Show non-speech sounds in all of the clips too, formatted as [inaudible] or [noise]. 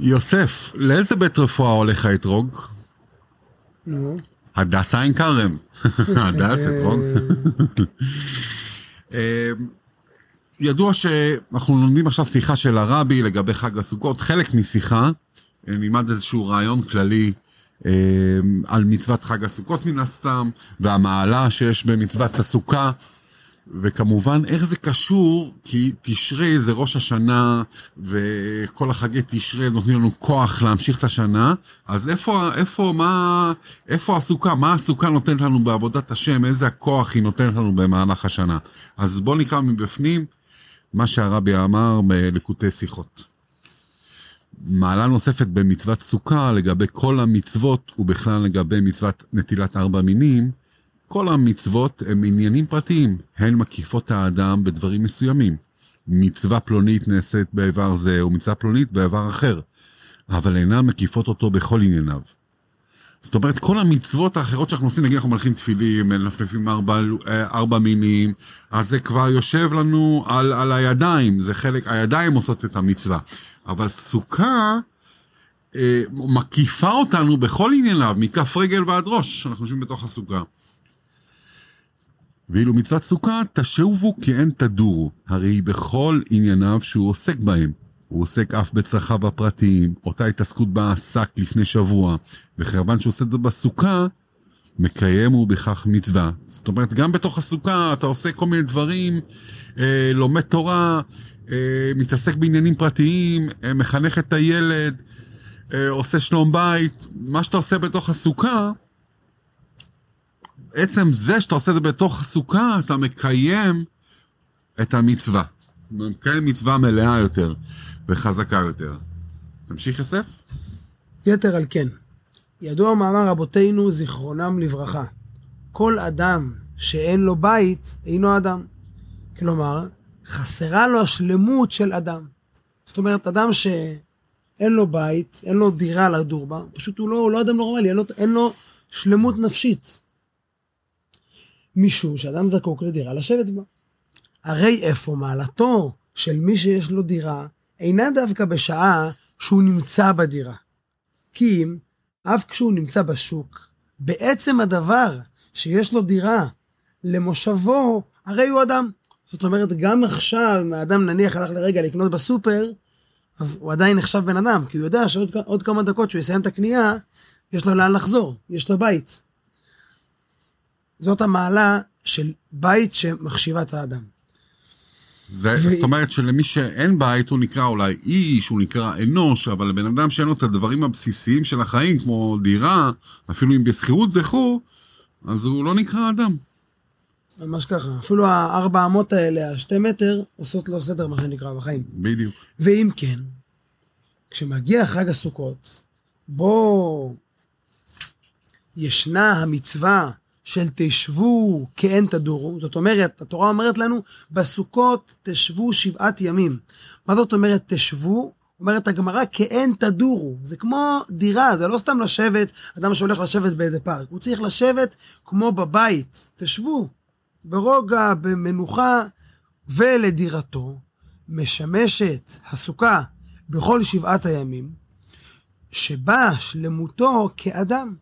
יוסף, לאיזה בית רפואה הולך האתרוג? נו. הדסה עין כרם. [laughs] הדס, אתרוג. אה, ידוע שאנחנו לומדים עכשיו שיחה של הרבי לגבי חג הסוכות. חלק משיחה, אה, נלמד איזשהו רעיון כללי אה, על מצוות חג הסוכות מן הסתם, והמעלה שיש במצוות הסוכה. וכמובן איך זה קשור, כי תשרי זה ראש השנה, וכל החגי תשרי נותנים לנו כוח להמשיך את השנה, אז איפה, איפה, מה, איפה הסוכה, מה הסוכה נותנת לנו בעבודת השם, איזה הכוח היא נותנת לנו במהלך השנה. אז בואו נקרא מבפנים מה שהרבי אמר בלקוטי שיחות. מעלה נוספת במצוות סוכה לגבי כל המצוות ובכלל לגבי מצוות נטילת ארבע מינים, כל המצוות הם עניינים פרטיים, הן מקיפות האדם בדברים מסוימים. מצווה פלונית נעשית באיבר זה ומצווה פלונית באיבר אחר, אבל אינן מקיפות אותו בכל ענייניו. זאת אומרת, כל המצוות האחרות שאנחנו עושים, נגיד אנחנו מלכים תפילים, מנפנפים ארבע, ארבע מינים, אז זה כבר יושב לנו על, על הידיים, זה חלק, הידיים עושות את המצווה. אבל סוכה אה, מקיפה אותנו בכל ענייניו, מכף רגל ועד ראש, אנחנו יושבים בתוך הסוכה. ואילו מצוות סוכה, תשובו כי אין תדורו, הרי בכל ענייניו שהוא עוסק בהם. הוא עוסק אף בצרכיו הפרטיים, אותה התעסקות בה עסק לפני שבוע, וכיוון שהוא עושה את זה בסוכה, מקיים הוא בכך מצווה. זאת אומרת, גם בתוך הסוכה אתה עושה כל מיני דברים, אה, לומד תורה, אה, מתעסק בעניינים פרטיים, אה, מחנך את הילד, אה, עושה שלום בית, מה שאתה עושה בתוך הסוכה, עצם זה שאתה עושה את זה בתוך הסוכה, אתה מקיים את המצווה. מקיים מצווה מלאה יותר וחזקה יותר. תמשיך יוסף? יתר על כן, ידוע מאמר רבותינו זיכרונם לברכה, כל אדם שאין לו בית אינו אדם. כלומר, חסרה לו השלמות של אדם. זאת אומרת, אדם שאין לו בית, אין לו דירה לדור בה, פשוט הוא לא, הוא לא אדם נורמלי, אין לו, אין לו שלמות נפשית. משום שאדם זקוק לדירה לשבת בה. הרי איפה מעלתו של מי שיש לו דירה אינה דווקא בשעה שהוא נמצא בדירה. כי אם, אף כשהוא נמצא בשוק, בעצם הדבר שיש לו דירה למושבו, הרי הוא אדם. זאת אומרת, גם עכשיו, אם האדם נניח הלך לרגע לקנות בסופר, אז הוא עדיין נחשב בן אדם, כי הוא יודע שעוד כמה דקות שהוא יסיים את הקנייה, יש לו לאן לחזור, יש לו בית. זאת המעלה של בית שמחשיבה את האדם. זה, ו... זאת אומרת שלמי שאין בית הוא נקרא אולי איש, הוא נקרא אנוש, אבל לבן אדם שאין לו את הדברים הבסיסיים של החיים, כמו דירה, אפילו אם בשכירות וכו', אז הוא לא נקרא אדם. ממש ככה, אפילו הארבע אמות האלה, השתי מטר, עושות לו סדר, מה שנקרא, בחיים. בדיוק. ואם כן, כשמגיע חג הסוכות, בו ישנה המצווה של תשבו כאין תדורו, זאת אומרת, התורה אומרת לנו, בסוכות תשבו שבעת ימים. מה זאת אומרת תשבו? אומרת הגמרא, כאין תדורו. זה כמו דירה, זה לא סתם לשבת, אדם שהולך לשבת באיזה פארק. הוא צריך לשבת כמו בבית. תשבו, ברוגע, במנוחה, ולדירתו משמשת הסוכה בכל שבעת הימים, שבה שלמותו כאדם.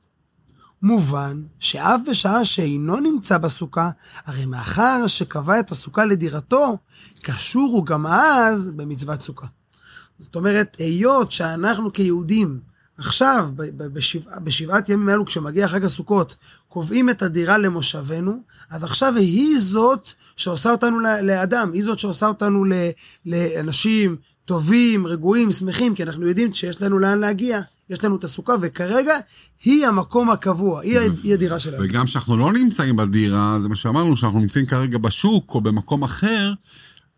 מובן שאף בשעה שאינו נמצא בסוכה, הרי מאחר שקבע את הסוכה לדירתו, קשור הוא גם אז במצוות סוכה. זאת אומרת, היות שאנחנו כיהודים, עכשיו, בשבע, בשבעת ימים האלו, כשמגיע חג הסוכות, קובעים את הדירה למושבנו, אז עכשיו היא זאת שעושה אותנו לאדם, היא זאת שעושה אותנו לאנשים טובים, רגועים, שמחים, כי אנחנו יודעים שיש לנו לאן להגיע. יש לנו את הסוכה, וכרגע היא המקום הקבוע, היא, היא הדירה שלנו. וגם כשאנחנו לא נמצאים בדירה, זה מה שאמרנו, שאנחנו נמצאים כרגע בשוק או במקום אחר,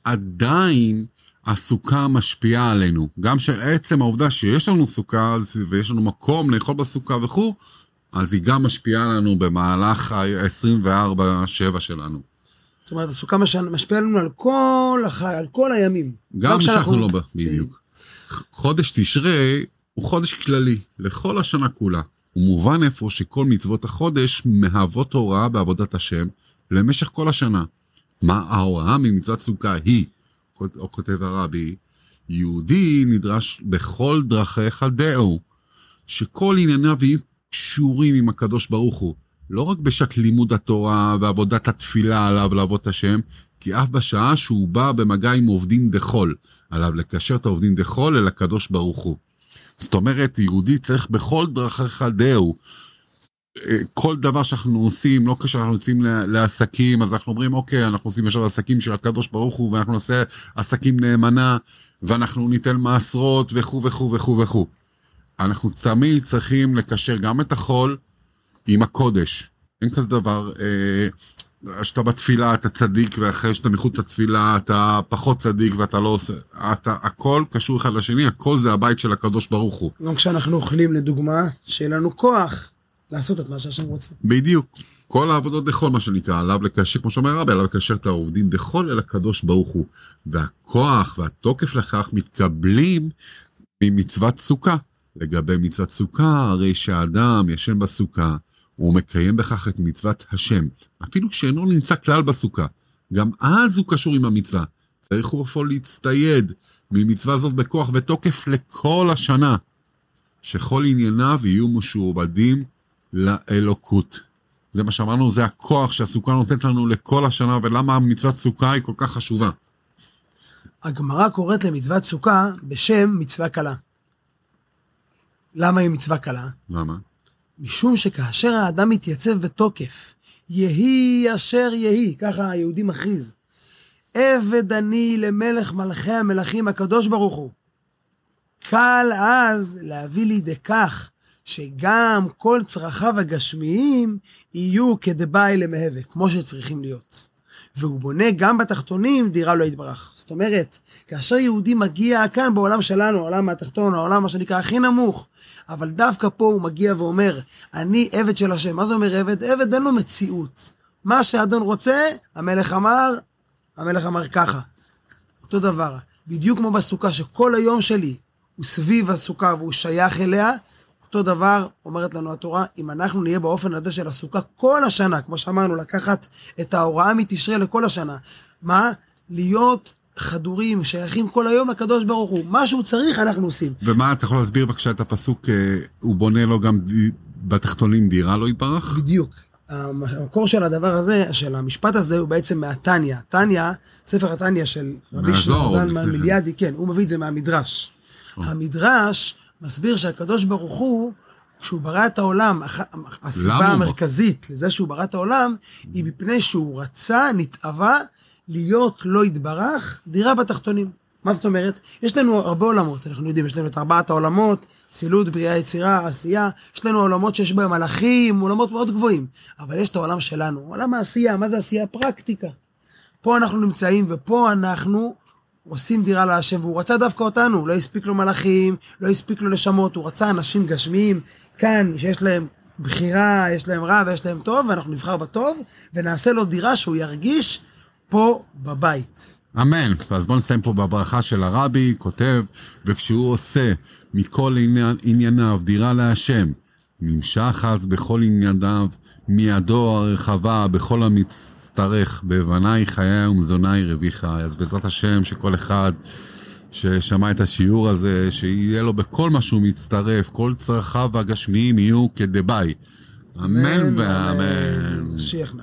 עדיין הסוכה משפיעה עלינו. גם שעצם העובדה שיש לנו סוכה ויש לנו מקום לאכול בסוכה וכו', אז היא גם משפיעה לנו במהלך ה-24-7 שלנו. זאת אומרת, הסוכה משפיעה לנו על כל, הח... על כל הימים. גם כשאנחנו לא... בדיוק. חודש תשרי הוא חודש כללי, לכל השנה כולה. ומובן איפה שכל מצוות החודש מהוות הוראה בעבודת השם למשך כל השנה. מה ההוראה ממצוות סוכה היא, או כותב הרבי, יהודי נדרש בכל דרכיך דעו, שכל ענייניו יהיו קשורים עם הקדוש ברוך הוא, לא רק בשעת לימוד התורה ועבודת התפילה עליו לעבוד השם, כי אף בשעה שהוא בא במגע עם עובדים דחול, עליו לקשר את העובדים דחול אל הקדוש ברוך הוא. זאת אומרת, יהודי צריך בכל דרכיך דעו. כל דבר שאנחנו עושים, לא כשאנחנו יוצאים לעסקים, אז אנחנו אומרים, אוקיי, אנחנו עושים עכשיו עסקים של הקדוש ברוך הוא, ואנחנו נעשה עסקים נאמנה, ואנחנו ניתן מעשרות וכו' וכו' וכו' וכו'. אנחנו תמיד צריכים לקשר גם את החול עם הקודש. אין כזה דבר, אה, שאתה בתפילה אתה צדיק, ואחרי שאתה מחוץ לתפילה אתה פחות צדיק ואתה לא עושה, אתה, הכל קשור אחד לשני, הכל זה הבית של הקדוש ברוך הוא. גם כשאנחנו אוכלים לדוגמה, שיהיה לנו כוח לעשות את מה שהשם רוצה. בדיוק. כל העבודות דחול, מה שנקרא, עליו לקשר, כמו שאומר הרבי, עליו לקשר את העובדים דחול אל הקדוש ברוך הוא. והכוח והתוקף לכך מתקבלים ממצוות סוכה. לגבי מצוות סוכה, הרי שהאדם ישן בסוכה, הוא מקיים בכך את מצוות השם, אפילו שאינו נמצא כלל בסוכה. גם אז הוא קשור עם המצווה. צריך הוא אפוא להצטייד ממצווה זאת בכוח ותוקף לכל השנה, שכל ענייניו יהיו משועבדים לאלוקות. זה מה שאמרנו, זה הכוח שהסוכה נותנת לנו לכל השנה, ולמה מצוות סוכה היא כל כך חשובה. הגמרא קוראת למצוות סוכה בשם מצווה קלה. למה היא מצווה קלה? למה? משום שכאשר האדם מתייצב בתוקף, יהי אשר יהי, ככה היהודי מכריז, עבד אני למלך מלכי המלכים הקדוש ברוך הוא. קל אז להביא לידי כך שגם כל צרכיו הגשמיים יהיו כדבעי למהווה, כמו שצריכים להיות. והוא בונה גם בתחתונים דירה לא יתברך. זאת אומרת, כאשר יהודי מגיע כאן בעולם שלנו, העולם התחתון, העולם מה שנקרא הכי נמוך, אבל דווקא פה הוא מגיע ואומר, אני עבד של השם. מה זה אומר עבד? עבד אין לו מציאות. מה שאדון רוצה, המלך אמר, המלך אמר ככה. אותו דבר, בדיוק כמו בסוכה, שכל היום שלי הוא סביב הסוכה והוא שייך אליה, אותו דבר אומרת לנו התורה, אם אנחנו נהיה באופן הזה של הסוכה כל השנה, כמו שאמרנו, לקחת את ההוראה מתשרה לכל השנה. מה? להיות חדורים, שייכים כל היום לקדוש ברוך הוא. מה שהוא צריך אנחנו עושים. ומה, אתה יכול להסביר בבקשה את הפסוק, אה, הוא בונה לו גם בתחתונים דירה לא יתברך? בדיוק. המקור של הדבר הזה, של המשפט הזה, הוא בעצם מהתניא. תניא, ספר התניא של רבי שלמה זלמן מיליאדי, כן, הוא מביא את זה מהמדרש. המדרש מסביר שהקדוש ברוך הוא, כשהוא ברא את העולם, הסיבה המרכזית לזה שהוא ברא את העולם, היא מפני שהוא רצה, נתאווה, להיות לא יתברך, דירה בתחתונים. מה זאת אומרת? יש לנו הרבה עולמות, אנחנו יודעים, יש לנו את ארבעת העולמות, צילות, בריאה, יצירה, עשייה, יש לנו עולמות שיש בהם מלאכים, עולמות מאוד גבוהים, אבל יש את העולם שלנו, עולם העשייה, מה זה עשייה? פרקטיקה. פה אנחנו נמצאים ופה אנחנו עושים דירה להשם, והוא רצה דווקא אותנו, לא הספיק לו מלאכים, לא הספיק לו נשמות, הוא רצה אנשים גשמיים, כאן, שיש להם בחירה, יש להם רע ויש להם טוב, ואנחנו נבחר בטוב, ונעשה לו דירה שהוא ירגיש פה בבית. אמן. אז בואו נסיים פה בברכה של הרבי, כותב, וכשהוא עושה מכל עניין, ענייניו דירה להשם, נמשך אז בכל ענייניו מידו הרחבה בכל המצטרך, בבניי חיי ומזוני רוויחי. אז בעזרת השם שכל אחד ששמע את השיעור הזה, שיהיה לו בכל מה שהוא מצטרף, כל צרכיו הגשמיים יהיו כדבעי. אמן ואמן. שיח